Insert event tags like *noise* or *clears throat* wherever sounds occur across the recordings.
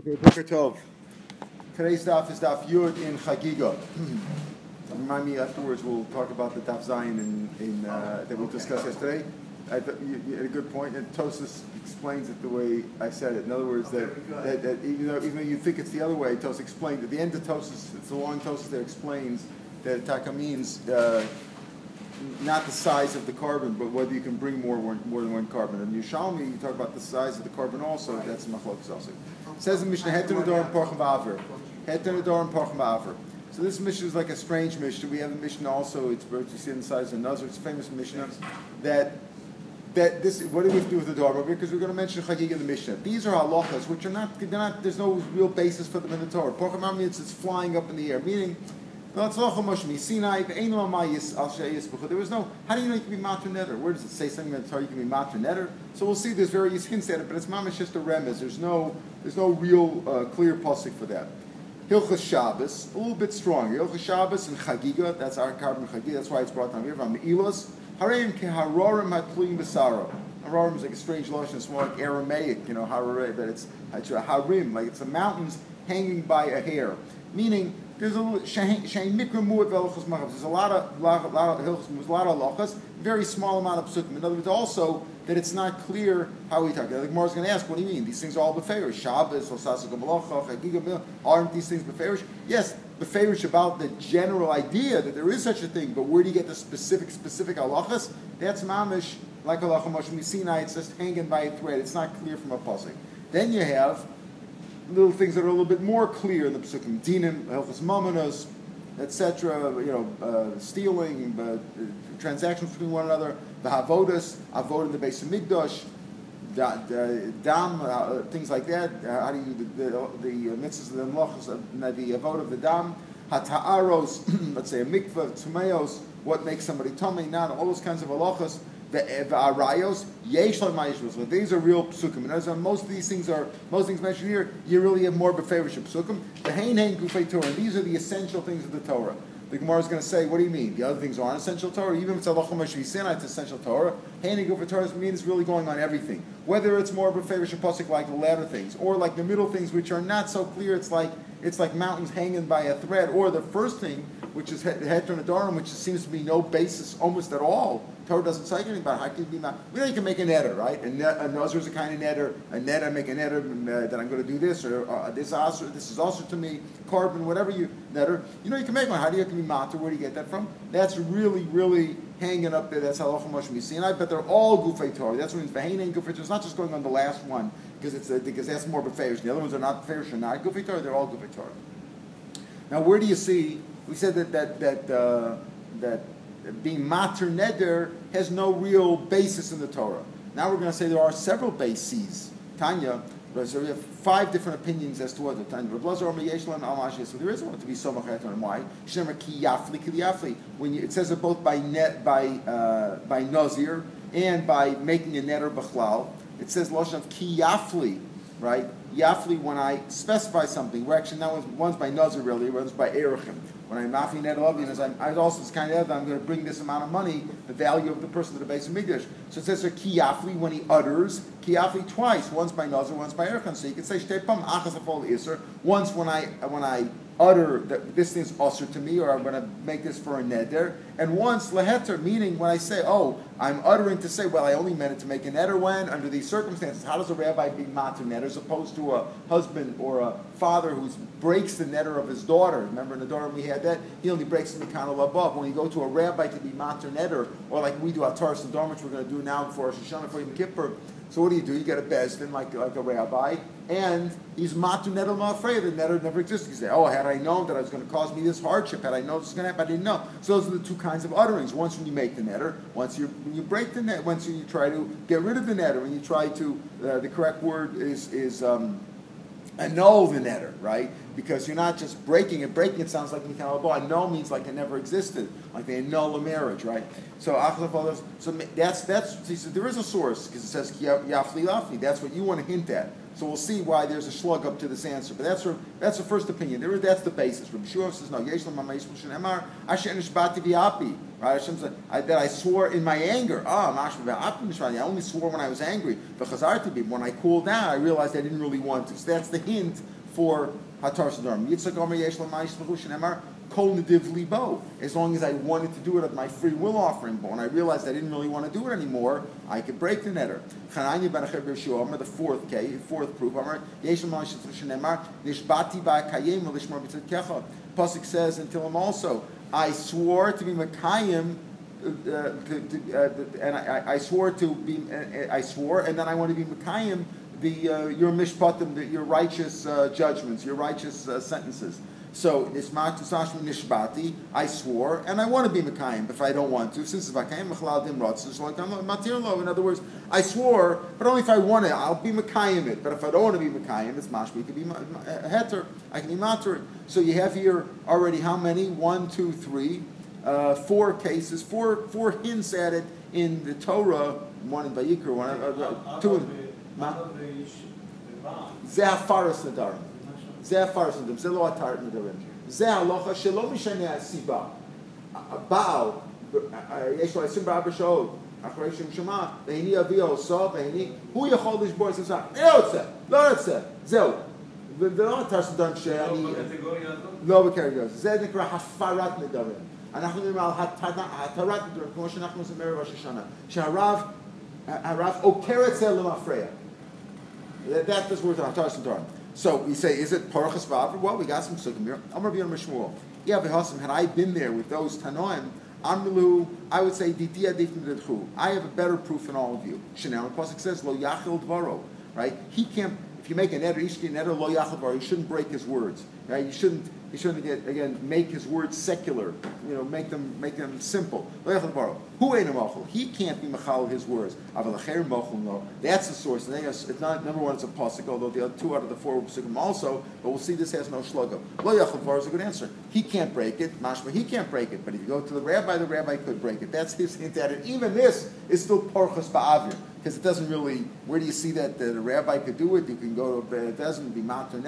Okay, Boker Tov. Today's daf is daf Yud in Chagiga. *clears throat* Remind me afterwards. We'll talk about the daf Zion in, in uh, that we discussed yesterday. I th- you, you had a good point. and Tosis explains it the way I said it. In other words, that, that, that even though even though you think it's the other way, Tosis explained at the end of Tosis. It's the long Tosis that explains that taka means. Uh, not the size of the korban, but whether you can bring more more than one korban. And Yerushalmi, you talk about the size of the korban also. That's machlokes also. Says in Mishnah Heter Nador and Porchem V'Aver. Heter Nador and Porchem So this Mishnah is like a strange Mishnah. We have a Mishnah also. It's you see the size of Nazar. It's a famous Mishnah that that this what do we have to do with the Torah? Because we're going to mention Chagig in the Mishnah. These are halachas which are not, they're not. There's no real basis for them in the Torah. Means it's flying up in the air, meaning there was no, how do you know you can be matra netter? Where does it say something in the Torah you can be matra? So we'll see there's various hints at it, but it's mamash just a remez. There's no, there's no real uh, clear pasuk for that. Hilchas Shabbos, a little bit stronger. Hilchas Shabbos and Chagiga, that's our korban Chagiga, that's why it's brought down here from Ilos. Hareim keharorim hatluim b'saro. Harorim is like a strange lotion, it's more like Aramaic, you know, harim, but it's, it's harim, like it's the mountains hanging by a hair. Meaning, there's a shein mikra muad machavs. There's a lot of lot, lot of hilchos, there's a lot of very small amount of psukim. In other words, also that it's not clear how we talk. Like Mor's going to ask, what do you mean? These things are all beferish. Shabbos, Osasik Malocha, Chagiga aren't these things beferish? Yes, beferish about the general idea that there is such a thing, but where do you get the specific specific halachas? That's mamish like halacha mashmi Sinai. It's just hanging by a thread. It's not clear from a pasuk. Then you have little things that are a little bit more clear in the Pesukim, dinim, helchas mamanos, etc., you know, uh, stealing, uh, transactions between one another, the havodas, avod in the base of Migdosh, da, da, dam, uh, things like that, uh, how do you, the, the, the mitzvahs, the melachos, the avod of the dam, hata'aros, *clears throat* let's say a mikvah, tumeos, what makes somebody tummy, not all those kinds of halachas, these are real psukim. And as most of these things are, most things mentioned here, you really have more befavorish psukim. The hein hein gufei Torah. These are the essential things of the Torah. The Gemara is going to say, what do you mean? The other things aren't essential Torah. Even if it's halacha mashvi it's essential Torah. And gufei Torah means really going on everything. Whether it's more befavorish pasuk like the latter things, or like the middle things which are not so clear. It's like it's like mountains hanging by a thread, or the first thing which is heter nadarim, which seems to be no basis almost at all Torah doesn't say anything about how can you be mad. We know you can make a netter, right? A, net, is a kind of netter. A net, I make a netter uh, that I'm going to do this, or uh, this also, this is also to me, korban, whatever you netter. You know you can make one. How do you can be matter? Where do you get that from? That's really, really hanging up there. That's halacha mashmi And I bet they're all gufay Torah. That's what means v'hein gufay Torah. It's not just going on the last one because it's a, because that's more beferish. The other ones are not beferish and not gufay Torah. They're all gufay Torah. Now, where do you see? We said that that that uh, that being mater neder has no real basis in the Torah. Now we're going to say there are several bases. Tanya, so we have five different opinions as to what the Tanya. So there is one to be so and why. Shemar ki yafli ki yafli. When you, it says it both by net by uh, by nazir and by making a netter b'chlal. It says lashon of ki yafli, right? Yafli when I specify something. We're actually now one's by nazir really, one's by erechim. When I'm mafi net loving, as I'm, I also this kind of I'm going to bring this amount of money, the value of the person to the base of Migdash. So it says kiyafli when he utters kiyafli twice, once by nazar, once by erchan. So you can say shtepam achas afol iser. Once when I when I utter that this thing's usher to me, or I'm going to make this for a neder. And once leheter, meaning when I say, oh, I'm uttering to say, well, I only meant it to make a neder when, under these circumstances, how does a rabbi be matter neder as opposed to a husband or a father who breaks the neder of his daughter? Remember in the daughter we had that? He only breaks the Mikano above. When you go to a rabbi to be matter neder, or like we do our Taurus and which we're going to do now for Rosh Hashanah, for Yom Kippur, so what do you do? You get a bezdin like, like a rabbi, and he's matu netel ma'afrei. The netter never existed. You say, oh, had I known that it was going to cause me this hardship, had I known this was going to happen, I didn't know. So those are the two kinds of utterings. Once when you make the netter, once you you break the net, once you try to get rid of the netter, when you try to, uh, the correct word is is um, annul the netter, right? Because you're not just breaking it. Breaking it sounds like you can annul means like it never existed, like they annul a marriage, right? So so that's that's he said there is a source because it says yafli lafli. That's what you want to hint at. So we'll see why there's a slug up to this answer. But that's her, that's the first opinion. There, that's the basis. Rabbi Shua says, no, Yesh Asher Right? Hashem said, I, that I swore in my anger. Ah, I only swore when I was angry. When I cooled down, I realized I didn't really want to. So that's the hint for Hatar. Yitzchak Omer Mama Shenemar, libo. As long as I wanted to do it at my free will offering, but when I realized I didn't really want to do it anymore, I could break the netter. The fourth case, fourth proof. Pasuk says until him also, I swore to be Makayim. Uh, to, to, uh, and I, I swore to be, uh, I swore, and then I want to be Makayim the uh, your mishpatim, the, your righteous uh, judgments, your righteous uh, sentences. So Nishmashmi Nishbati, I swore, and I want to be Mekayim if I don't want to. Since Vakayim Mechladim Matirlo. In other words, I swore, but only if I want it, I'll be Mekayim it. But if I don't want to be Mekayim, it's Mashmi, I can be Heter, I can be Matir. So you have here already how many? One, two, three, uh, four cases, four, four hints at it in the Torah, one in Vayikra, one, uh, uh two in. Zafaris Nadarim. זה הפרס נדרים, זה לא התרת נדרים. זה הלוכה שלא משנה הסיבה. הבעל, יש לו 24 שעות אחרי שהוא שמע, והנה אבי עושו, והנה, הוא יכול לשבור את זה, לא רוצה, לא רוצה, זהו. וזה לא התרת נדרים שאני... לא בקטגוריה הזאת. זה נקרא הפרת נדרים. אנחנו מדברים על התרת נדרים, כמו שאנחנו עושים בערב ראש השנה. שהרב, הרב עוקר את זה למפרע. That, on Hataras and Torah. So we say, is it Parachas Vavra? Well, we got some Sukkim here. Amar B'yon Mishmuel. Yeah, V'hasim, had I been there with those Tanoim, Amrilu, I would say. I have a better proof than all of you. Chanel Pasuk says, Lo Yachil Dvaro. Right? He can't, if you make an eder, Ishki, an eder, Lo Yachil Dvaro, you shouldn't break his words. Right? You shouldn't he shouldn't get, again make his words secular, you know, make them make them simple. Who ain't a He can't be machal his words. That's the source. And It's not number one. It's a pasuk. Although the other two out of the four pasukim also, but we'll see this has no shloga. Lo yachal is a good answer. He can't break it. Mashma, he can't break it. But if you go to the rabbi, the rabbi could break it. That's his hint at it. Even this is still porchas ba'avir because it doesn't really. Where do you see that the, rabbi could do it? You can go to it doesn't be mountain.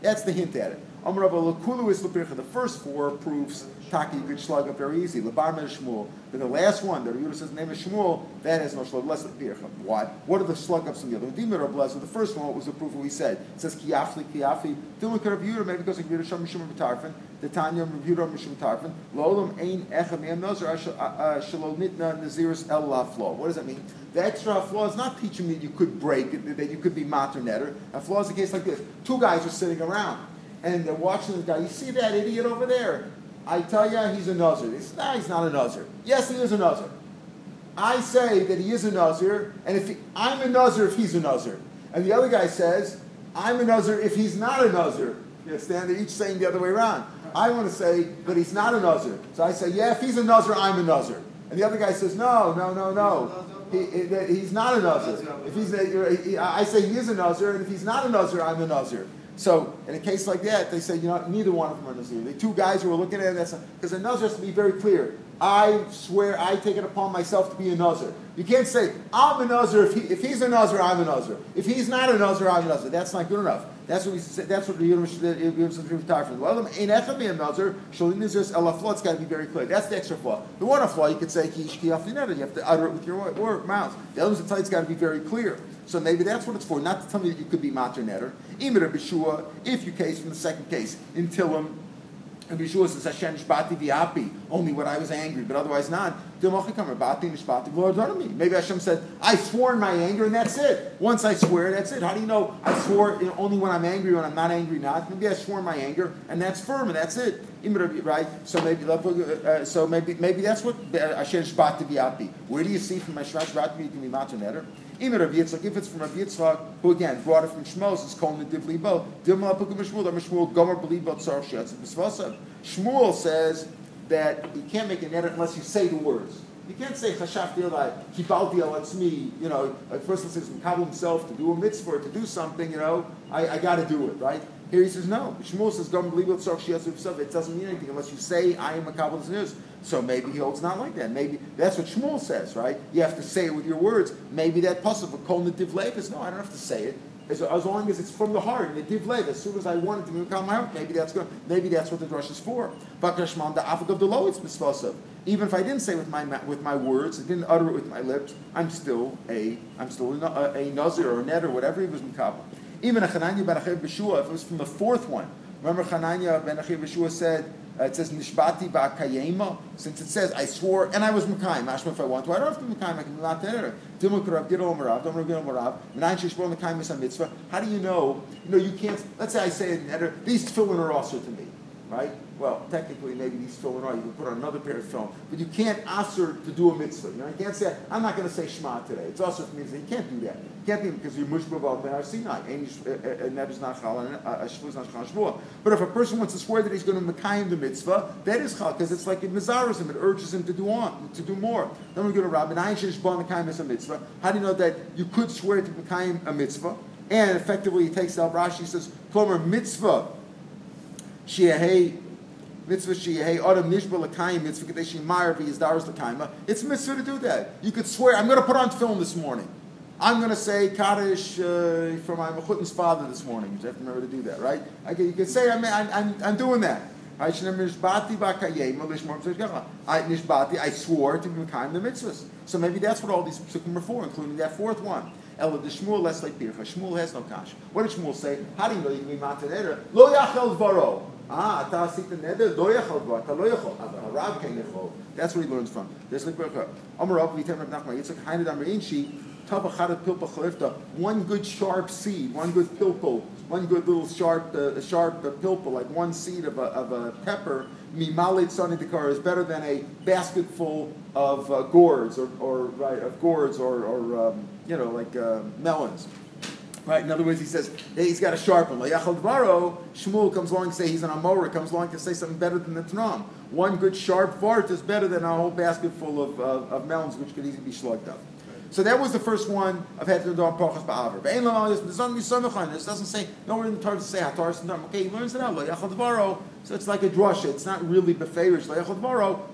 That's the hint at it. Amravalla Kulu is the first four proofs, Taki, you could slug up very easy. Labar Shmuel. Then the last one, the Yehuda says name is Shmuel, that has no slug. Less Why? What are the slug ups in the other? The first one was the proof we said. It says Kiafli, Kiafli. Dilma have Yehuda, maybe because of Yehuda Shem Mishum B'tarfin. The Tanya Yehuda Mishum Tarfin. Lolam Ein Echem Yem Nazar Shalol Nitna Naziris El Laflaw. What does that mean? The extra flaw is not teaching that you could break that you could be mater netter. A flaw is a case like this. Two guys are sitting around and they're watching the guy. You see that idiot over there? I tell you, he's a Nazir. He says, nah, he's not a Nazir. Yes, he is a Nazir. I say that he is a Nazir, and if he, I'm a Nazir if he's a Nazir. And the other guy says, I'm a Nazir if he's not a Nazir. You understand? They're each saying the other way around. I want to say that he's not a Nazir. So I say, yeah, if he's a Nazir, I'm a Nazir. And the other guy says, no, no, no, no. He, he, he's not a Nazir. If he's a, I say he is a Nazir, and if he's not a Nazir, I'm a Nazir. So in a case like that, they say, you know, neither one of them are Nazir. The two guys who are looking at it, that's because a Nazir has to be very clear. I swear, I take it upon myself to be a Nazir. You can't say, I'm a Nazir. If, he, if he's a Nazir, I'm a Nazir. If he's not a Nazir, I'm a Nazir. That's not good enough. That's what we say, that's what the Yiddish retire from. Well, ain't echa be a Nazir. Shalim Nazir's elaflaw. It's got to be very clear. That's the extra flaw. The one flaw, you could say kish You have to utter it with your mouth. The other one's got to be very clear. So maybe that's what it's for. Not to tell me that you could be mater netter. Imir b'shua. If you case from the second case in Tillim and Yeshua says, Hashem nishbati v'api, only when I was angry, but otherwise not. Maybe Hashem said, I swore in my anger and that's it. Once I swear, that's it. How do you know I swore only when I'm angry, when I'm not angry, not? Maybe I swore in my anger and that's firm and that's it. Right? So maybe uh, so maybe maybe that's what Hashem nishbati v'api. Where do you see from my shvat you can be matzah netter? Even Rav Yitzchak, if it's from Rav Yitzchak, who again brought it from Shmuel, it's called the Divli Bo. Dimla Pukim Shmuel, Shmuel Gomer Belibo Tzar Shiatz. Shmuel says that you can't make an edit unless you say the words. You can't say Chashaf Dilai, Kibalti It's me, you know, a person says Makabal himself to do a mitzvah, to do something, you know, I, I got to do it, right? Here he says no. Shmuel says, don't believe "Gam It doesn't mean anything unless you say, "I am a kabbalah news." So maybe he holds not like that. Maybe that's what Shmuel says, right? You have to say it with your words. Maybe that possible kol nativ is no. I don't have to say it. As, as long as it's from the heart, and the div as soon as I want it to be my heart, maybe that's good. Maybe that's what the drush is for. Bakrashman the afik of the low it's. Even if I didn't say with my with my words, I didn't utter it with my lips, I'm still a I'm still a, a, nazir or a net or whatever he was mikabel. Even a Chananya ben Achiv B'Shua, if it was from the fourth one, remember Chananya ben Achiv B'Shua said, uh, it says Nishbati ba'kayema, since it says I swore and I was Mekayim. Ashma if I want to, I don't have to Mekayim. I can. Dilma could have Gidol Marav, Marav. Mitzvah. How do you know? You know you can't. Let's say I say in editor, these tefillin are also to me, right? Well, technically, maybe these tefillin are. You can put on another pair of film, but you can't answer to do a mitzvah. You know, you can't say I'm not going to say Shema today. It's also for me. You can't do that. You can't do because you're mushba about Har Sinai, and that and a shvu is not chal eh, eh, eh, But if a person wants to swear that he's going to mekayim the mitzvah, that is chal because it's like it mizaros him. It urges him to do on, to do more. Then we go to Rabbi Ayin Sheish Mekayim is a mitzvah. How do you know that you could swear to mekayim a mitzvah? And effectively, he takes out Rashi says, "Klomer mitzvah." Shiahei mitzvah sheyehei adam nishba l'kayim mitzvah kadesh yimar v'yizdaros l'kayim. It's mitzvah to do that. You could swear, I'm going to put on film this morning. I'm going to say Kaddish uh, for my Mechutton's father this morning. You have to remember to do that, right? I, you could say, I'm, I'm, I'm doing that. I nishbati, I swore to be kind the mitzvahs. So maybe that's what all these psukim are for, including that fourth one. Ella the Shmuel less like Pircha. Shmuel has no kash. What did Shmuel say? How do you know you can be mataneder? Lo yachel varo. Ah, אתה עשית נדר, לא יכול כבר, אתה לא יכול, אבל הרב כן יכול. That's what he learns from. There's like, Amar Rav, Vitem Rav Nachman, Yitzchak, Hained Amar Inshi, one good sharp seed, one good pilpul, one good little sharp, uh, sharp uh, pilpul, like one seed of a, of a pepper, mimalit sanidikar is better than a basket full of uh, gourds or, or right of gourds or, or um, you know like uh, melons. Right. In other words, he says he's got a sharp one. Dvaro, Shmuel comes along and say he's an Amora, comes along to say something better than the Tanam. One good sharp vart is better than a whole basket full of, of, of melons, which could easily be slugged up. So that was the first one of Heter Dom Pachas Ba'aver. This doesn't say, nowhere in the Torah to say Hatar. Okay, he learns it out. Yachal So it's like a drasha. It's not really beferish.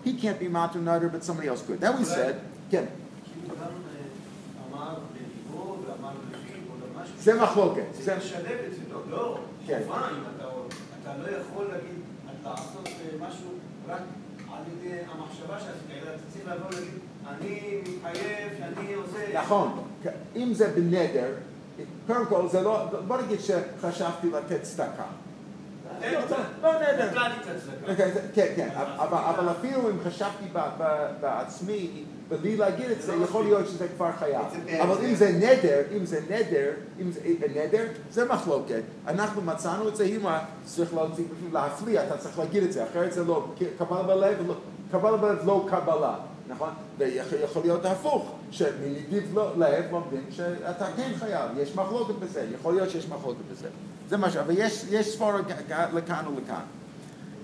He can't be Matur Nader, but somebody else could. That we said, again. זה מחלוקת. זה משלב את זה, לא, כן. אתה לא יכול להגיד, לעשות משהו רק על ידי המחשבה שעשית, אלא אתה צריך לבוא ולהגיד, אני מתחייב שאני עושה... נכון, אם זה בנדר, קודם כל זה לא, בוא נגיד שחשבתי לתת צדקה. לא נדר. כן, כן, אבל אפילו אם חשבתי בעצמי ובלי להגיד את זה, יכול להיות שזה כבר חייב. אבל אם זה נדר, אם זה נדר, אם זה נדר, זה מחלוקת. אנחנו מצאנו את זה, אם צריך להוציא, להפליא, אתה צריך להגיד את זה, אחרת זה לא, קבלה בלב, קבלה בלב לא קבלה. נכון? ויכול להיות הפוך, שמנידיב לב לומדים שאתה כן חייב, יש מחלוקת בזה, יכול להיות שיש מחלוקת בזה. זה מה ש... אבל יש ספור לכאן ולכאן.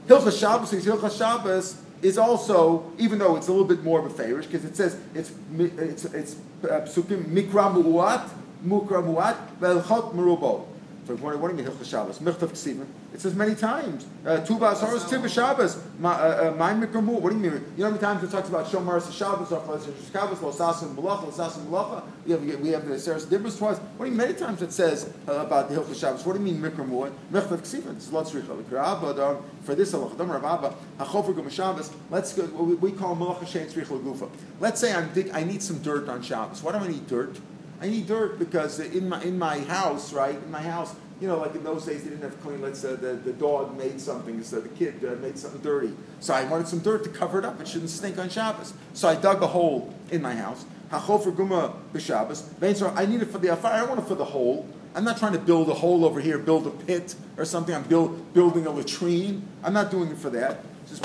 הלכת שבס, הלכת שבס is also, even though it's a little bit more of a favorish, because it says it's it's it's uh, psukim mikra mu'at, mukra mu'at, velchot merubot. So what, what do you mean Hilchas Shabbos? Mirtav Ksivim. It says many times. Uh, Tuba Asaros Tiv Shabbos. My uh, uh, Mikramu. What do you mean? You know how many times it talks about Shomer Shabbos, or Shabbos, Losasim Malacha, Losasim Malacha. We have we have the Seres Dibros twice. What do you mean? Many times it says uh, about the Hilchas Shabbos. What do you mean Mikramu? Mirtav Ksivim. It's Lot Tzricha But um, for this halacha, Dom Rabba, Hachofer Gum Shabbos. Let's go. We, call Malacha Shein Tzricha Gufa. Let's say I'm dig, I need some dirt on Shabbos. Why do I need dirt? I need dirt because in my in my house, right? In my house, you know, like in those days, they didn't have clean. Let's say the, the dog made something, so the kid uh, made something dirty. So I wanted some dirt to cover it up. It shouldn't stink on Shabbos. So I dug a hole in my house. Guma b'Shabbos. I need it for the afar. I want it for the hole. I'm not trying to build a hole over here, build a pit or something. I'm build, building a latrine. I'm not doing it for that. It's just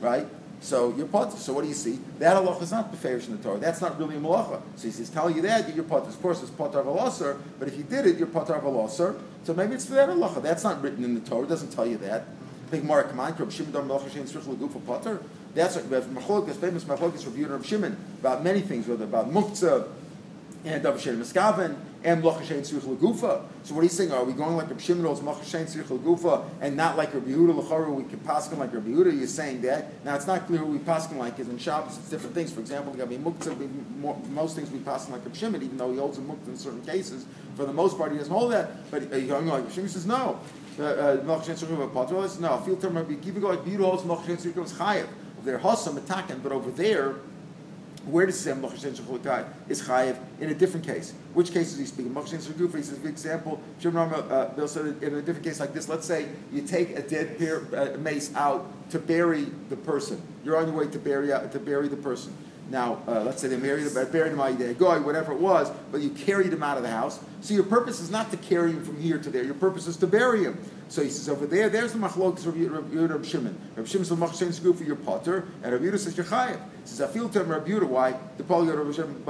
right? So you're potter. So what do you see? That halacha is not beferish in the Torah. That's not really a malacha. So he says, telling you that you're potter. Of course, it's potter of a but if you did it, you're potter of a. So maybe it's for that halacha. That's not written in the Torah. It doesn't tell you that. Think Mark Kaman, Reb Shimon Melcha Shein Tzrich Leguf Potter. That's what we have Machlokes, famous Machlokes reviewed Reb Shimon about many things, whether about muktzah, and Dav Shem Miskaven, and Mlacha Shein Tzrich Lagufa. So what he's saying, are we going like Reb Shimon Mlacha Shein Tzrich Lagufa, and not like Rabbi Yehuda Lacharu, we can paskin like Rabbi Yehuda, you're saying that. Now it's not clear who we paskin like, because in Shabbos it's different things. For example, the Gabi Muktzah, most things we paskin like Reb Shimon, even though he holds a Muktzah in certain cases. For the most part, he doesn't hold that, but he's going like Reb Shimon says, no. Uh, uh, Mlacha Shein Tzrich Lagufa, no, feel term Rabbi like Yehuda holds Mlacha Shein Tzrich Lagufa Chayev. They're Hossam attacking, but over there, where does he say Moshe is chayiv in a different case? Which case is he speaking? Gufa, he says, for example, uh, Bill said in a different case like this, let's say you take a dead pair, uh, mace out to bury the person. You're on your way to bury, uh, to bury the person. Now, uh, let's say they married him, buried him out goy, whatever it was, but you carried him out of the house. So your purpose is not to carry him from here to there. Your purpose is to bury him. So he says over there, there's the machlok of Reb Shimon. Reb Shimon says machshen sgu for your potter, and Reb Yehuda says you're chayev. He says I feel to him Reb Yehuda why the Paul Reb Shimon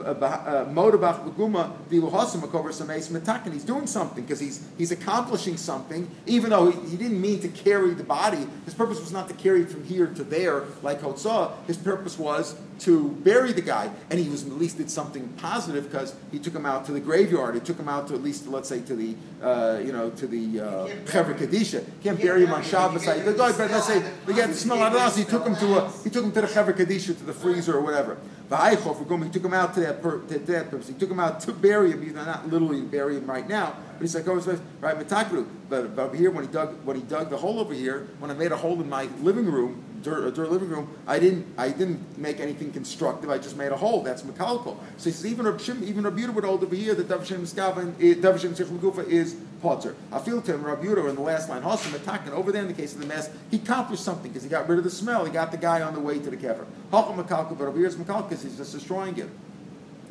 Uh, uh, Modabach Beguma Viluhasim Akover Sameis Metakin. He's doing something because he's he's accomplishing something, even though he, he, didn't mean to carry the body. His purpose was not to carry it from here to there like Hotzah. His purpose was to bury the guy, and he was at least did something positive because he took him out to the graveyard. He took him out to at least let's say to the uh, you know to the uh, Chevra Kadisha. Can't bury him on Shabbos. The guy, but let's say they get the smell out of the house. He took him to a he took him to the Chevra Kadisha to the freezer or whatever. He took him out to that, per, to that purpose. He took him out to bury him. He's not literally bury him right now, but he's like, oh, right. But, but over here, when he dug when he dug the hole over here, when I made a hole in my living room, dirt, dirt living room, I didn't I didn't make anything constructive. I just made a hole. That's mekalkal. So he says even Rab Shim, even Rab Yehuda would hold over here that Dav Shem Skavan, eh, Dav Shem Gufa is potter. I feel to him Rab Yehuda in the last line, Hossam attacking over there in the case of the mess, he accomplished something because he got rid of the smell. He got the guy on the way to the kever. Hacham mekalkal, but over here it's mekalkal because he's just destroying it.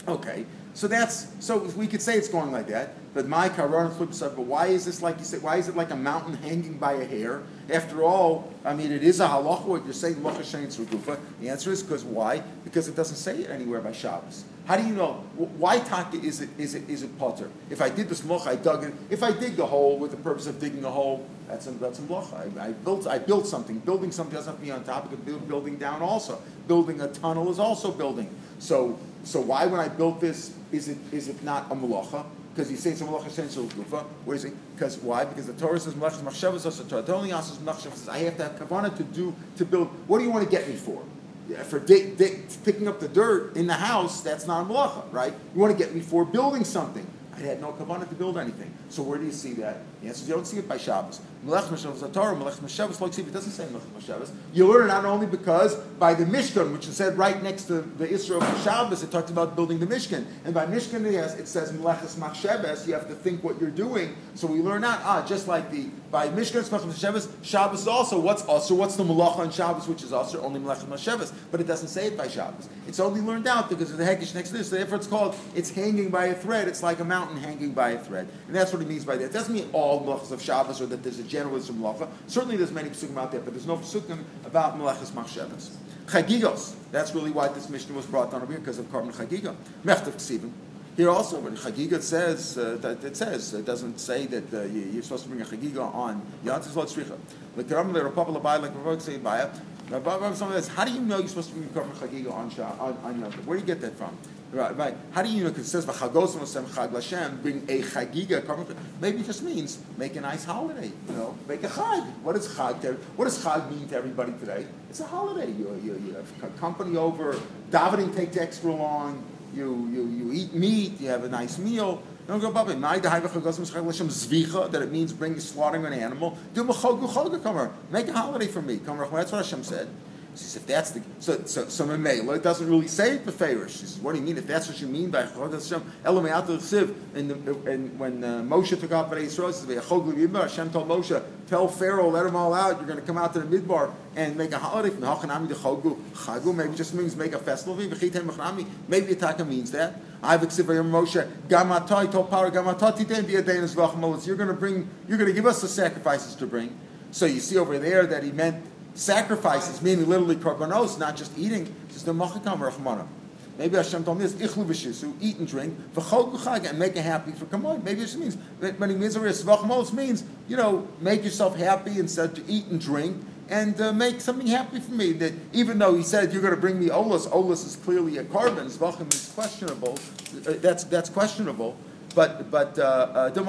Okay, so that's so we could say it's going like that. But my karon. But why is this like you said? Why is it like a mountain hanging by a hair? After all, I mean, it is a halacha. What you're saying, The answer is because why? Because it doesn't say it anywhere by Shabbos. How do you know? Why taka is it is it is it potter? If I did this moch, I dug it. If I dig the hole with the purpose of digging a hole, that's a, that's a mocha. I, I, built I built something. Building something doesn't have to be on top. Could building down also. Building a tunnel is also building. So so why when I built this is it is it not a malacha? Because he's saying some malacha essential gufa. Where is it? Because why? Because the Torah says malachas machshavas Torah. The only answer is machshavas. I have to have kavanah to do to build. What do you want to get me for? Yeah, for picking up the dirt in the house, that's not a malacha, right? You want to get me for building something. I had no kavanah to build anything. So where do you see that? The answer is you don't see it by Shabbos. Melech Meshavas Torah, Melech Meshavas Lo It doesn't say Melech Meshavas. You learn it not only because by the Mishkan, which is said right next to the Israel of Shabbos, it talks about building the Mishkan, and by Mishkan yes, it says Meleches Machshavas. You have to think what you're doing. So we learn that ah, just like the by Mishkan Melech Shabbos, Shabbos also what's also what's the Malacha on Shabbos, which is also only Melech Machshavas, but it doesn't say it by Shabbos. It's only learned out because of the Hekish next to this. So therefore, it's called it's hanging by a thread. It's like a mountain hanging by a thread, and that's what he means by that. It doesn't mean all Melechas of Shabbos or that there's a generalism Malacha. Certainly there's many psukim out there, but there's no psukim about Melechas Machshavas. Chagigos, that's really why this mission was brought down over here, because of Korban Chagiga. Mechtav Ksivim. Here also, when Chagiga says, uh, that it says, it doesn't say that uh, you, are supposed to bring a Chagiga on Yantis Lot Tzricha. Like Republic of like Republic say Baya. How do you know you're supposed to bring Korban Chagiga on, on, on? Where do you get that from? Right, right. How do you know? Because it says chag Lashem, bring a chagiga. Maybe it just means make a nice holiday. You know, make a chag. What does chag? What does chag mean to everybody today? It's a holiday. You, you, you have company over. Davening takes extra long. You, you, you eat meat. You have a nice meal. Don't go above it. That it means bring slaughtering an animal. Do Make a holiday for me. That's what Hashem said. She says, if that's the so so so Mamela, it doesn't really say it beferish. She says, what do you mean? If that's what you mean by Chod Hashem, Elamei and and when uh, Moshe took out Bnei Yisrael, says, Hashem told Moshe, tell Pharaoh, let them all out. You're going to come out to the midbar and make a holiday from Hachanami Chogu. Chagu maybe just means make a festival. Maybe Ataka means that. I've Moshe, Gamatai told Power, Gamatati then be a You're going to bring, you're going to give us the sacrifices to bring. So you see over there that he meant sacrifices, meaning literally korbanos, not just eating, just the machakam rachmana. Maybe Hashem told me this, ichlu v'shisu, eat and drink, v'chol and make it happy for kamoy. Maybe it means, when he means means, you know, make yourself happy instead to eat and drink, and uh, make something happy for me. That even though he said you're going to bring me olas, olas is clearly a korban. Zvachim is questionable. Uh, that's that's questionable. But but uh, uh,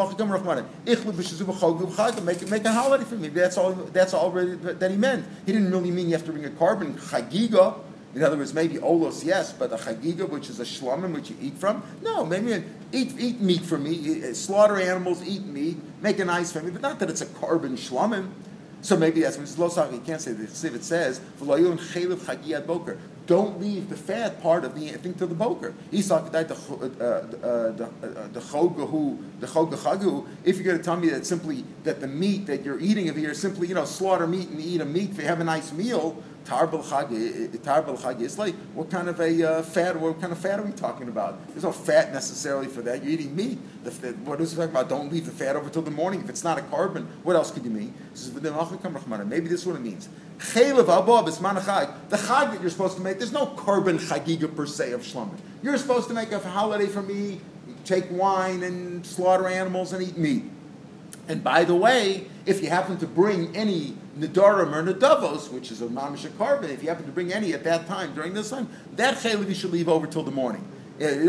make make a holiday for me. That's all. That's already that he meant. He didn't really mean you have to bring a korban chagiga. In other words, maybe olos, yes, but a chagiga, which is a shlomim, which you eat from, no, maybe eat, eat meat for me, slaughter animals, eat meat, make a nice family, but not that it's a korban shlomim. So maybe that's when it's. You can't say this. If it says don't leave the fat part of the thing to the boker. Isak the uh, the uh, the chogahu the chogachagu. If you're going to tell me that simply that the meat that you're eating of here simply you know slaughter meat and eat a meat you have a nice meal, Tarbal Chag is like, what kind of a uh, fat, what kind of fat are we talking about? There's no fat necessarily for that. You're eating meat. The, the, what is it talking about? Don't leave the fat over till the morning. If it's not a korban, what else could you mean? Maybe this is what it means. The chag that you're supposed to make, there's no korban chagiga per se of shlomo. You're supposed to make a holiday for me, take wine and slaughter animals and eat meat. And by the way, if you happen to bring any Nidarim or Nadavos, which is a mamish korban, if you happen to bring any at that time during this time, that chaylev you should leave over till the morning. If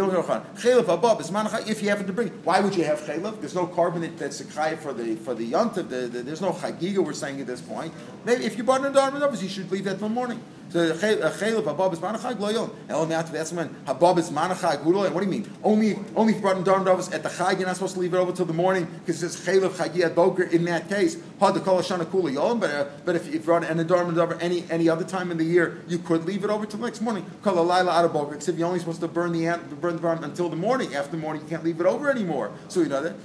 you happen to bring, why would you have chaylev? There's no korban that's a chay for the for the yontav. The, the, there's no chagiga. We're saying at this point. Maybe if you brought an Nidarim you should leave that till morning. So chaylev habab is manachag lo yon. Elam that's when habab is manachag. What do you mean? Only only if you brought in darim davos at the chag, you're not supposed to leave it over till the morning because it says chaylev chagi at boker. In that case, had the kol shana kula yon. But uh, but if you brought an darim davar any any other time in the year, you could leave it over till the next morning. Kol laila out of boker. Except you're only supposed to burn the burn the barn until the morning. After the morning, you can't leave it over anymore. So you know that.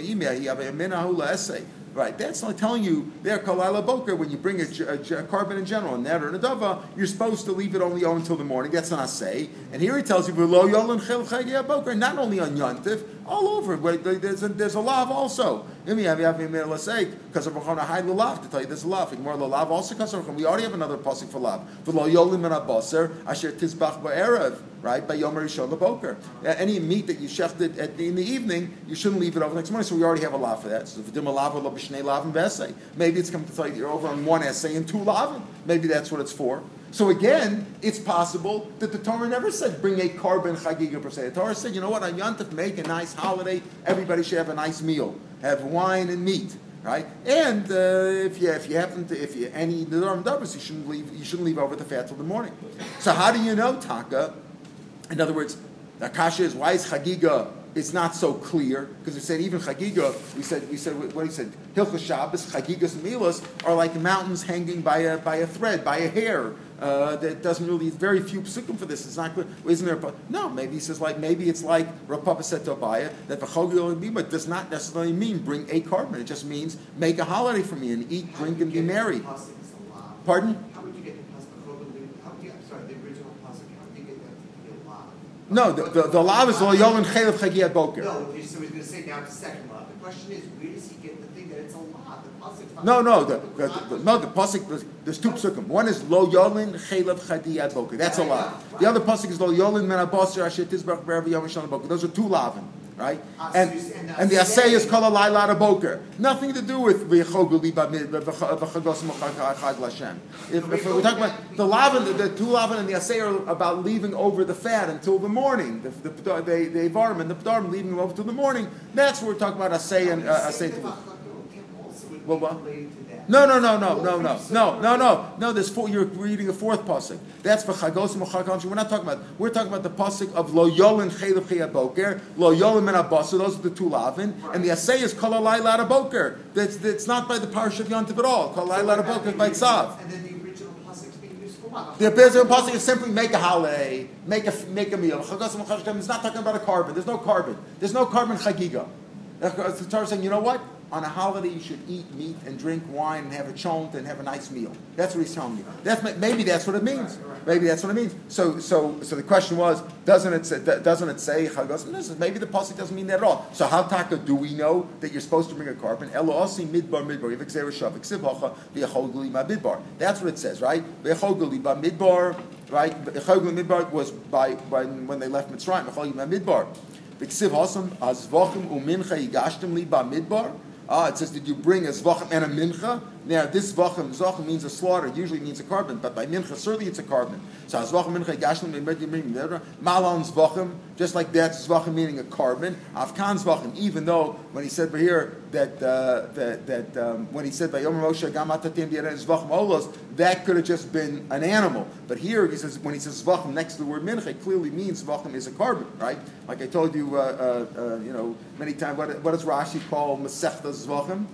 Email. You have a minahula essay. Right, that's not telling you there, kalala boker, when you bring a, a, a korban in general, a net or a dava, you're supposed to leave it only on until the morning. That's not say. And here he tells you, below yolin boker, not only on yontif, all over. There's a, there's a lav also. Because of high lav to tell you there's a lav. More lav also because We already have another pasuk for lav. Min abaser asher tizbach ba'erev. Right by Yom Rishon Boker. Any meat that you shechted at the, in the evening, you shouldn't leave it over the next morning. So we already have a lav for that. So. Maybe it's coming to tell you you're over on one essay and two lavin. Maybe that's what it's for. So again, it's possible that the Torah never said bring a korban chagiga per se. The Torah said, you know what, on Yontif, make a nice holiday. Everybody should have a nice meal, have wine and meat, right? And uh, if you if you happen to if you any dabbas, you shouldn't leave you shouldn't leave over the fat till the morning. So how do you know taka? In other words, the kasha is why is chagiga it's not so clear because we said even chagiga. We said we said what he said. Hilchas Shabbos, chagigas, and milas are like mountains hanging by a by a thread, by a hair. Uh, that doesn't really. Very few psukim for this. It's not clear. Isn't there? A, no, maybe he says like maybe it's like Rav Papa said to Abaye that v'chogil does not necessarily mean bring a korban. It just means make a holiday for me and eat, drink, and be merry. Pardon? No, the, the, the lav is yom and chaylev chagiyat boker. No, so he's going to say now it's second lav. The question is, where does he get the thing that it's a lav? The No, no, the, the, the, no, the pasuk. There's two pasukim. One is lo yolin chaylev chagiyat boker. That's a lav. The other pasuk is lo yolin men abasir asher tizbach berev yom boker. Those are two lavin right? And, and the assay is called a laila boker. Nothing to do with v'choguli b'chagos l'Hashem. If, if we're talking about the lavin, the, the two lavin and the assay are about leaving over the fat until the morning. The the the, the, and the pdarim leaving them over till the morning. That's what we're talking about assay and uh, assay. Well, what? No, no, no, no, no, no, no, no, no, no. There's four. You're reading a fourth pasuk. That's for chagos and We're not talking about. We're talking about the pasuk of lo yolin chaylev chayat boker, lo yolin and abasa. Those are the two lavin, and the assay is kol alay lada boker. That's that's not by the parish of Yontiv at all. Kol alay lada boker by tzav. And then the original pasuk being used for what? The original pasuk is simply make a holiday, make a make a meal. Chagos and is not talking about a korban. There's no korban. There's no korban chagiga. The Torah saying, you know what? On a holiday you should eat meat and drink wine and have a chont and have a nice meal. That's what he's telling you. That's maybe that's what it means. Maybe that's what it means. So so so the question was, doesn't it say, doesn't it say? Maybe the pasuk doesn't mean that at all. So how taka do we know that you're supposed to bring a korban? Midbar midbar. That's what it says, right? midbar, right? midbar was by, by when they left Mitzrayim. Midbar. Midbar. Ah, it says, did you bring a zvachim and a mincha? Now, this zvachim, zvachim means a slaughter, usually means a korban, but by mincha, certainly it's a korban. So, zvachim mincha gashlim malon zvachim, just like that, zvachim meaning a korban. Afkan zvachim, even though when he said here that uh, that that um, when he said by Yom Moshe zvachim that could have just been an animal. But here he says when he says zvachim next to the word mincha, it clearly means zvachim is a korban, right? Like I told you, uh, uh, uh you know, many times. What, what does Rashi call masechta zvachim?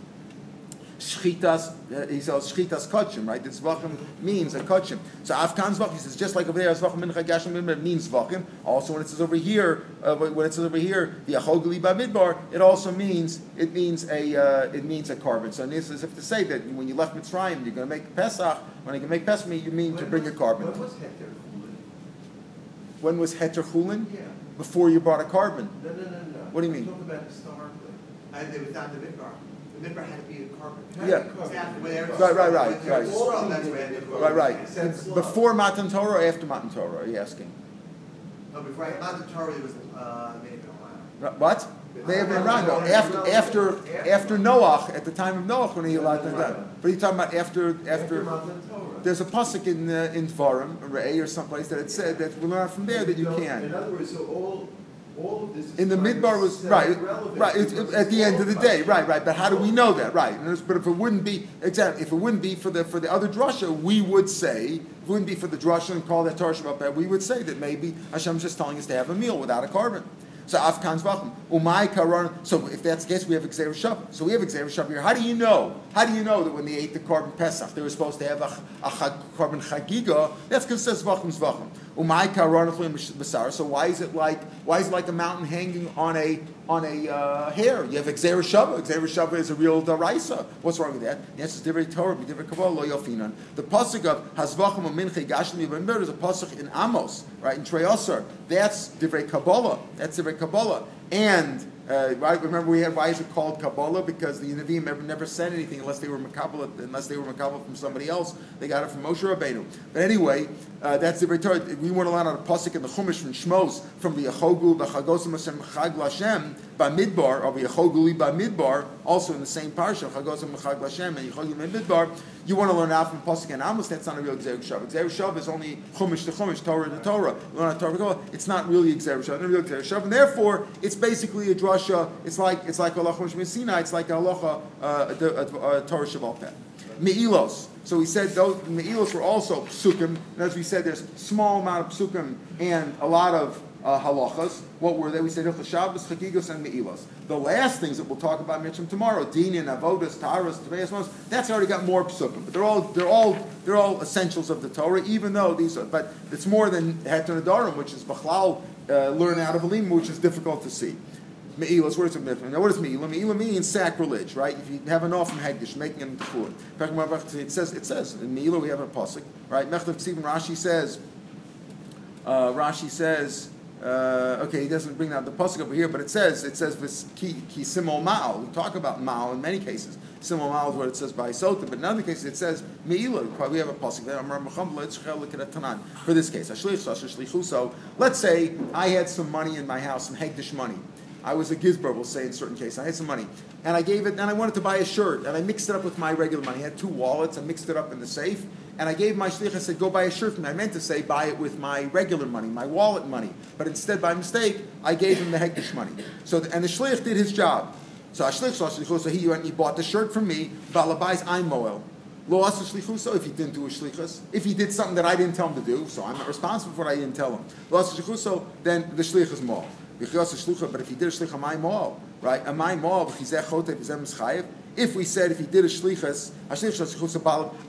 Shchitas, uh, he says Shchitas Kachim, right? This Zvachim means a Kachim. So Afkan Zvachim, he says, just like over there, Zvachim Mincha Gashim means Zvachim. Also, when it says over here, uh, when it says over here, the Achogli Bamidbar, it also means, it means a, uh, it means a korban. So this is if to say that when you left Mitzrayim, you're going to make Pesach, when you can make Pesach, you mean when to bring was, a korban. When was Heter Chulin? When was Heter Chulin? Yeah. Before you brought a korban. No, no, no, no. What do you mean? Talk about historically. And without the midbar. Midbar had to be a korban. Yeah. Exactly. Right, right, right, right. Eretz Yisrael, that's where the Right, right. Before Matan Torah or after Matan Torah, are you asking? No, before not Torah, there was, uh, maybe a while. What? They have been around. No, after after after Noach, at the time of Noach, when he allowed done. But you're talking about after after. There's a pasuk in uh, in Dvarim, Ray or someplace that it said that we learn from there that you can. In other words, so all, all of this In the midbar was right, right. It's, at the end of the day, right, right. But how do we know that, right? But if it wouldn't be exactly, if it wouldn't be for the for the other drasha, we would say if it wouldn't be for the drasha and call that Torah Shabbat we would say that maybe Hashem's just telling us to have a meal without a korban. So Afkan Zvachim. Umay Karan. So if that's the case, we have gezer shav. So we have gezer shav here. How do you know? How do you know that when they ate the korban Pesach, they were supposed to have a, a, chag- korban Chagiga? That's because it says Zvachim Zvachim. So why is it like why is it like a mountain hanging on a on a uh, hair? You have gezer shav. gezer shav is a real daraisa. What's wrong with that? The answer is Torah, Divrei Kabbalah, Lo Yofinan. The pasuk of Hazvachim Minche Gashmi B'Mir is a pasuk in Amos, right in Treyosar. That's Divrei Kabbalah. That's Divrei Kabbalah. And uh, remember we had why is it called Kabbalah? Because the Nevi'im never, never said anything unless they were Makabbalah, unless they were Makabbalah from somebody else. They got it from Moshe Rabbeinu. But anyway, uh, that's the Torah. We to learn on a pasuk in the Chumash from Shmos from the Yechogu, the Chagosim Hashem Chag by Midbar, or the Yechoguli by Midbar, also in the same parsha, Chagosim Chag Lashem and Yechogu Midbar. You want to learn out from pasuk and Amos. That's not a real gezer shav. gezer shav is only Chumash to Chumash, Torah to Torah. Learn on Torah to Torah. It's not really gezer shav. It's not real gezer shav, and therefore it's basically a drasha. It's like it's like Allah Chumash Sinai. It's like Allah uh, Torah Shabbat Peh. Me'ilos. So we said those Me'ilos were also psukim. And as we said, there's small amount of psukim and a lot of uh, halachas. What were they? We said Hilchas Shabbos, Chagigos, and Me'ilos. The last things that we'll talk about mentioned tomorrow, Din and Avodas, Taras, Tveis, Mos, that's already got more psukim. But they're all they're all they're all essentials of the Torah, even though these are. But it's more than Heter Nadarim, which is Bachlal uh, learn out of Elim, which is difficult to see. Me'ilas, what is it? Now, what is Me'ilah? Me'ilah means sacrilege, right? If you have an off from Hagdish, making it Chur. It says, it says, in Me'ilah we have a pasuk, right? Mechtav Rashi says, uh, Rashi says, uh, okay, he doesn't bring out the pasuk over here, but it says, it says, this ki, ki ma'al. We talk about ma'al in many cases. Simol ma'al is what it says by Sota, but in other cases it says Me'ilah. We have a pasuk. For this case, so let's say I had some money in my house, some Hagdish money. I was a gizber, we'll say in certain cases. I had some money, and I gave it, and I wanted to buy a shirt, and I mixed it up with my regular money. I had two wallets, I mixed it up in the safe, and I gave my shlich. I said, "Go buy a shirt for me." I meant to say, "Buy it with my regular money, my wallet money," but instead, by mistake, I gave him the hektish money. So, and the shlich did his job. So, shlich so he went and he bought the shirt from me. Balabais I'm moel. Lo asa shlichuso if he didn't do a shlichus. If he did something that I didn't tell him to do, so I'm not responsible for what I didn't tell him. Lo asa shlichuso, then the shlich is moel. But if he did a shlicha, my moel, right? A my moel, we said if he did a shlichus,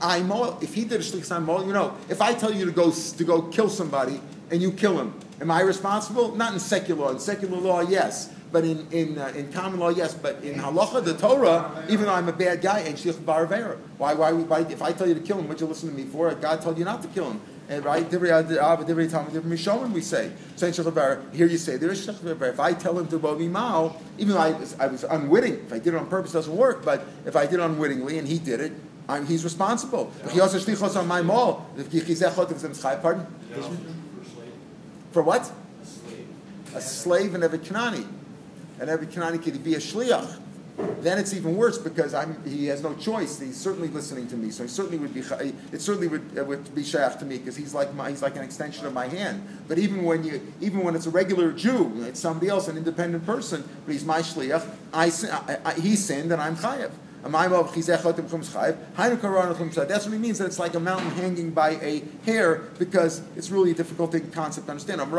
I moel. If he did a shlichus, I moel. You know, if I tell you to go to go kill somebody and you kill him, am I responsible? Not in secular law. In secular law, yes. But in in, uh, in common law, yes. But in halacha, the Torah, even though I'm a bad guy, and shlich baravera. Why, why, why? If I tell you to kill him, would you listen to me for? God told you not to kill him. And right, every every uh, uh, time, every mishomim we say. Here you say there is If I tell him to bovi mao, even though I was, I was unwitting, if I did it on purpose, it doesn't work. But if I did it unwittingly and he did it, I'm, he's responsible. If he also shlichos on my mall, if pardon. For what? A slave and every Kanani. And every Kanani could be a shliach. Then it's even worse because I'm, he has no choice. He's certainly listening to me, so he certainly would be. It certainly would, it would be shaykh to me because he's like my, he's like an extension of my hand. But even when you, even when it's a regular Jew, it's somebody else, an independent person, but he's my shliach. I, I, I he sinned and I'm chayav. That's what he means, that it's like a mountain hanging by a hair, because it's really a difficult concept to understand. That's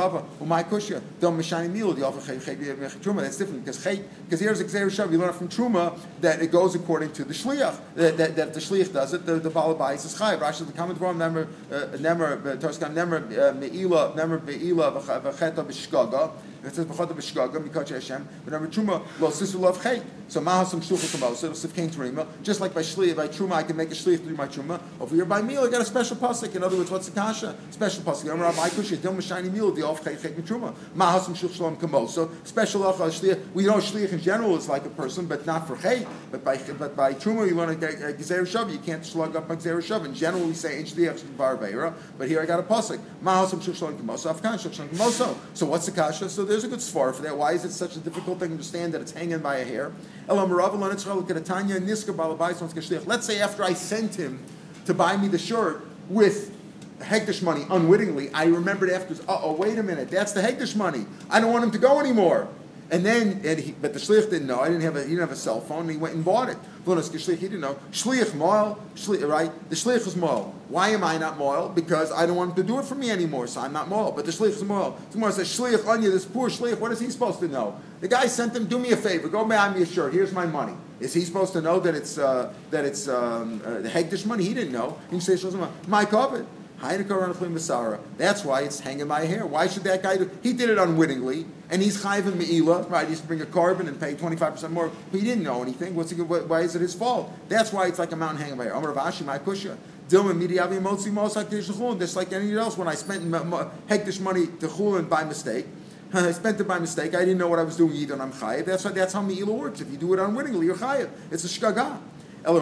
different, because because here's Xer you learn from Truma that it goes according to the Shliach, that, that, that the Shliach does it, the, the Balabais is Chayiv. Rashi, the comment from Nemer, uh, Nemer, uh, Torskan, Nemer, uh, Me'ila, Nemer, Me'ila, V'cheta, B'shkaga, it says b'chada b'shgaga mikach Hashem. But truma lo sisu love chay. So mahasam shluchah kamosa it'll sif kain terima. Just like by shliach by truma I can make a shliach through my truma. Over here by meal I got a special pasuk. In other words, what's the kasha? Special pasuk. Amar Rabbi Kush Yedil Mashani meal the off chay chay truma. Mahasam shluch shalom kamosa. Special achal shliach. We know shliach in general is like a person, but not for chay. But by but by truma you learn a gezer shav. You can't slug up a gezer shav. In general we say in shliach bar But here I got a pasuk. Mahasam shluch shalom kamosa. Afkan shluch shalom. So what's the kasha? So there's a good svar for that. Why is it such a difficult thing to understand that it's hanging by a hair? Let's say after I sent him to buy me the shirt with Hegdish money unwittingly, I remembered afterwards, oh, wait a minute, that's the Hegdish money. I don't want him to go anymore. And then, and he, but the shliach didn't know. I didn't have a, he didn't have a cell phone. And he went and bought it. He didn't know. Shliach moil, right? The shliach is moil. Why am I not moil? Because I don't want him to do it for me anymore, so I'm not moil. But the shliach is moil. Tomorrow says shliach on you. This poor shliach. What is he supposed to know? The guy sent him. Do me a favor. Go buy me a shirt. Here's my money. Is he supposed to know that it's uh, that it's um, uh, the hegdish money? He didn't know. He says, "My covet." That's why it's hanging a hair. Why should that guy do? He did it unwittingly, and he's chayv meila, right? He to bring a korban and pay twenty five percent more. He didn't know anything. What's he, why is it his fault? That's why it's like a mountain hanging by hair. Amar Vashi, my kusha. Dilma midiavi motzi mosak. Just like anything else, when I spent hektish money to chulin by mistake. *laughs* I spent it by mistake. I didn't know what I was doing either, and I'm chayiv. That's why that's how meila works. If you do it unwittingly, you're chayiv. It's a shkaga. We're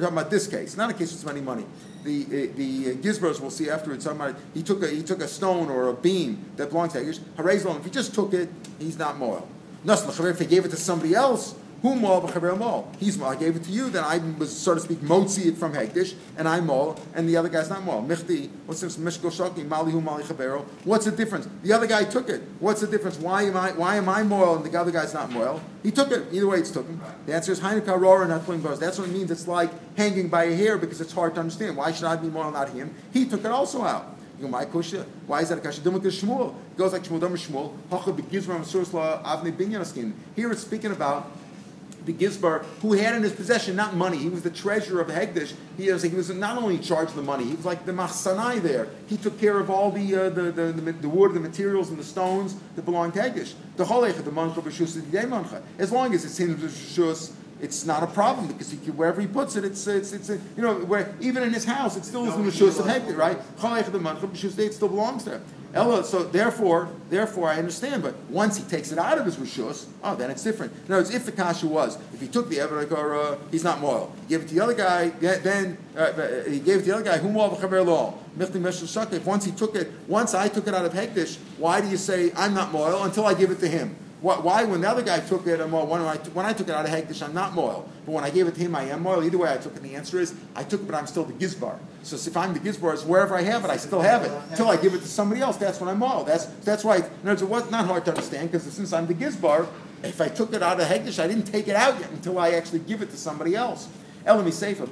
talking about this case, not a case with money money. The the uh, Gizbros will see afterwards. Somebody he took a he took a stone or a beam that belongs to Hegdish. If he just took it, he's not moral. If he gave it to somebody else, who mal b'chaver? He's mal. I gave it to you. Then I was, so to speak, motzi it from hektish, and I'm and the other guy's not mal. Michti. What's this? Mishko shaki mali hu mali chavero. What's the difference? The other guy took it. What's the difference? Why am I why am I and the other guy's not mal? He took it. Either way, it's took him. The answer is Heineka Rora not pulling bars. That's what it means. It's like hanging by a hair because it's hard to understand. Why should I be mal, not him? He took it also out. You know, my kusha. Why is that a kasha? Dumuk Shmuel. It goes like Shmuel, Dumuk Shmuel. Avne binyan Here it's speaking about the Gizbar, who had in his possession not money, he was the treasurer of Hegdish. He was, he was not only charged the money, he was like the Machsanai there. He took care of all the, uh, the, the, the, the, wood, the materials, and the stones that belonged to Hegdish. The Cholech, the Mancha B'Shus, As long as it's in the B'Shus, it's not a problem because he, wherever he puts it, it's it's it's a, you know where even in his house it still is in the shus of hektik, right? It still belongs there. So therefore, therefore I understand. But once he takes it out of his rishus, oh, then it's different. In other words, if the kasha was, if he took the uh, he's not moral. Give it to the other guy, then uh, uh, he gave it to the other guy. Who moral v'chaver law? If once he took it, once I took it out of hektish, why do you say I'm not moral until I give it to him? Why, when the other guy took it, I'm when I, when I took it out of Hagdish, I'm not moil. But when I gave it to him, I am moil. Either way, I took it. The answer is, I took it, but I'm still the gizbar. So if I'm the gizbar, it's wherever I have it, I still have it. Until I give it to somebody else, that's when I'm moil. That's, that's why, in other words, it not hard to understand, because since I'm the gizbar, if I took it out of Hagdish, I didn't take it out yet until I actually give it to somebody else. Elami Sefer,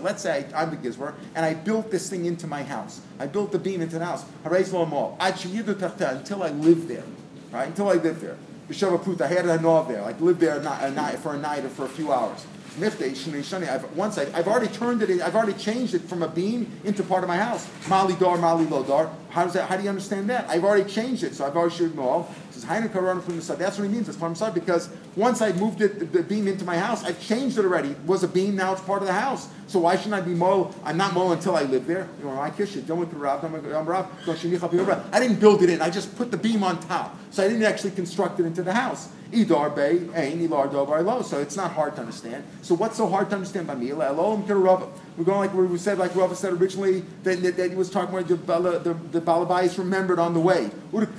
let's say I'm the gizbar, and I built this thing into my house. I built the beam into the house. Until I live there. Right? Until I live there. B'Shava I had a nov there, like lived there a night, a night, for a night or for a few hours. I've, once I, I've already turned it, I've already changed it from a beam into part of my house. Mali dar, mali lo dar. How does that? How do you understand that? I've already changed it, so I've already showed no. Says from the side. That's what he means. It's from the side because once I moved it, the beam into my house, I've changed it already. It was a beam, now it's part of the house. So why shouldn't I be mo? I'm not mo until I live there. You know, I kiss you. I didn't build it in. I just put the beam on top. So I didn't actually construct it into the house. Idar Bay, Ain, Ilar Dobar Lo. So it's not hard to understand. So what's so hard to understand by me? We're going like we said, like Rava said originally, that, that, that he was talking about the, the, the Balabais remembered on the way. Why is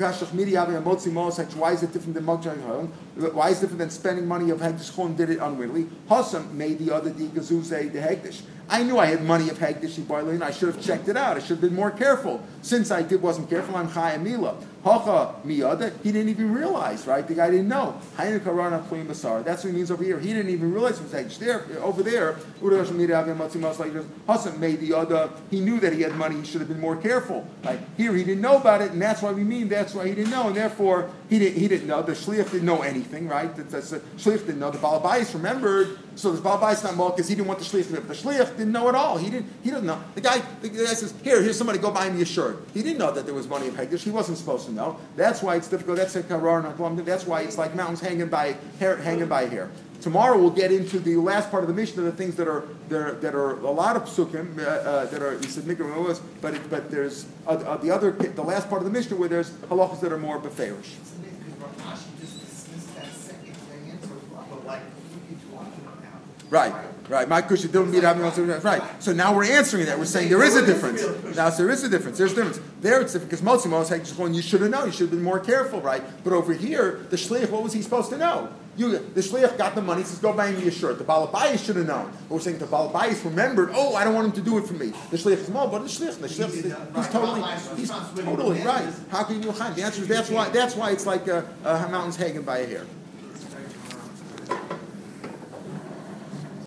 it different than Why is it different than spending money of Hegdish Chon did it unwittingly? Hossam made the other the Gazuze the Hegdish. I knew I had money of Hegdish Ibarlin. I should have checked it out. I should have been more careful. Since I did wasn't careful, I'm Chayim Mila. Miyada, he didn't even realize, right? The guy didn't know. That's what it means over here. He didn't even realize it was Hegdish. There, over there, like. Hassan made the other. He knew that he had money. He should have been more careful. Right here, he didn't know about it, and that's why we mean that's why he didn't know, and therefore he didn't. He didn't know. The shliach didn't know anything, right? The, the, the shliach didn't know. The balabais remembered. So the balabais not because he didn't want the shliach to know. The shliach didn't know at all. He didn't. He didn't know. The guy, the guy says, "Here, here's somebody. Go buy me a shirt." He didn't know that there was money in Hegdish. He wasn't supposed to know. That's why it's difficult. That's That's why it's like mountains hanging by hair, hanging by hair. Tomorrow we'll get into the last part of the Mishnah of the things that are that are, that are a lot of psukim uh, uh, that are you said mikra but it, but there's uh, uh, the other the last part of the Mishnah where there's halachas that are more beferish. Right, right. My kush don't meet right. So now we're answering that. We're saying there is a difference. Now so there is a difference. There's a difference. There it's different because Motzi Mos just going. You should have known. You should have been more careful, right? But over here, the shliach, what was he supposed to know? You, the shliach got the money. He says, "Go buy me a shirt." The balabais should have known. But we're saying the balabais remembered. Oh, I don't want him to do it for me. The shliach is small, but the shliach, the shliach, is- he's totally, he's totally right. How can you? The answer is that's why. That's why it's like a, a mountain's hanging by a hair.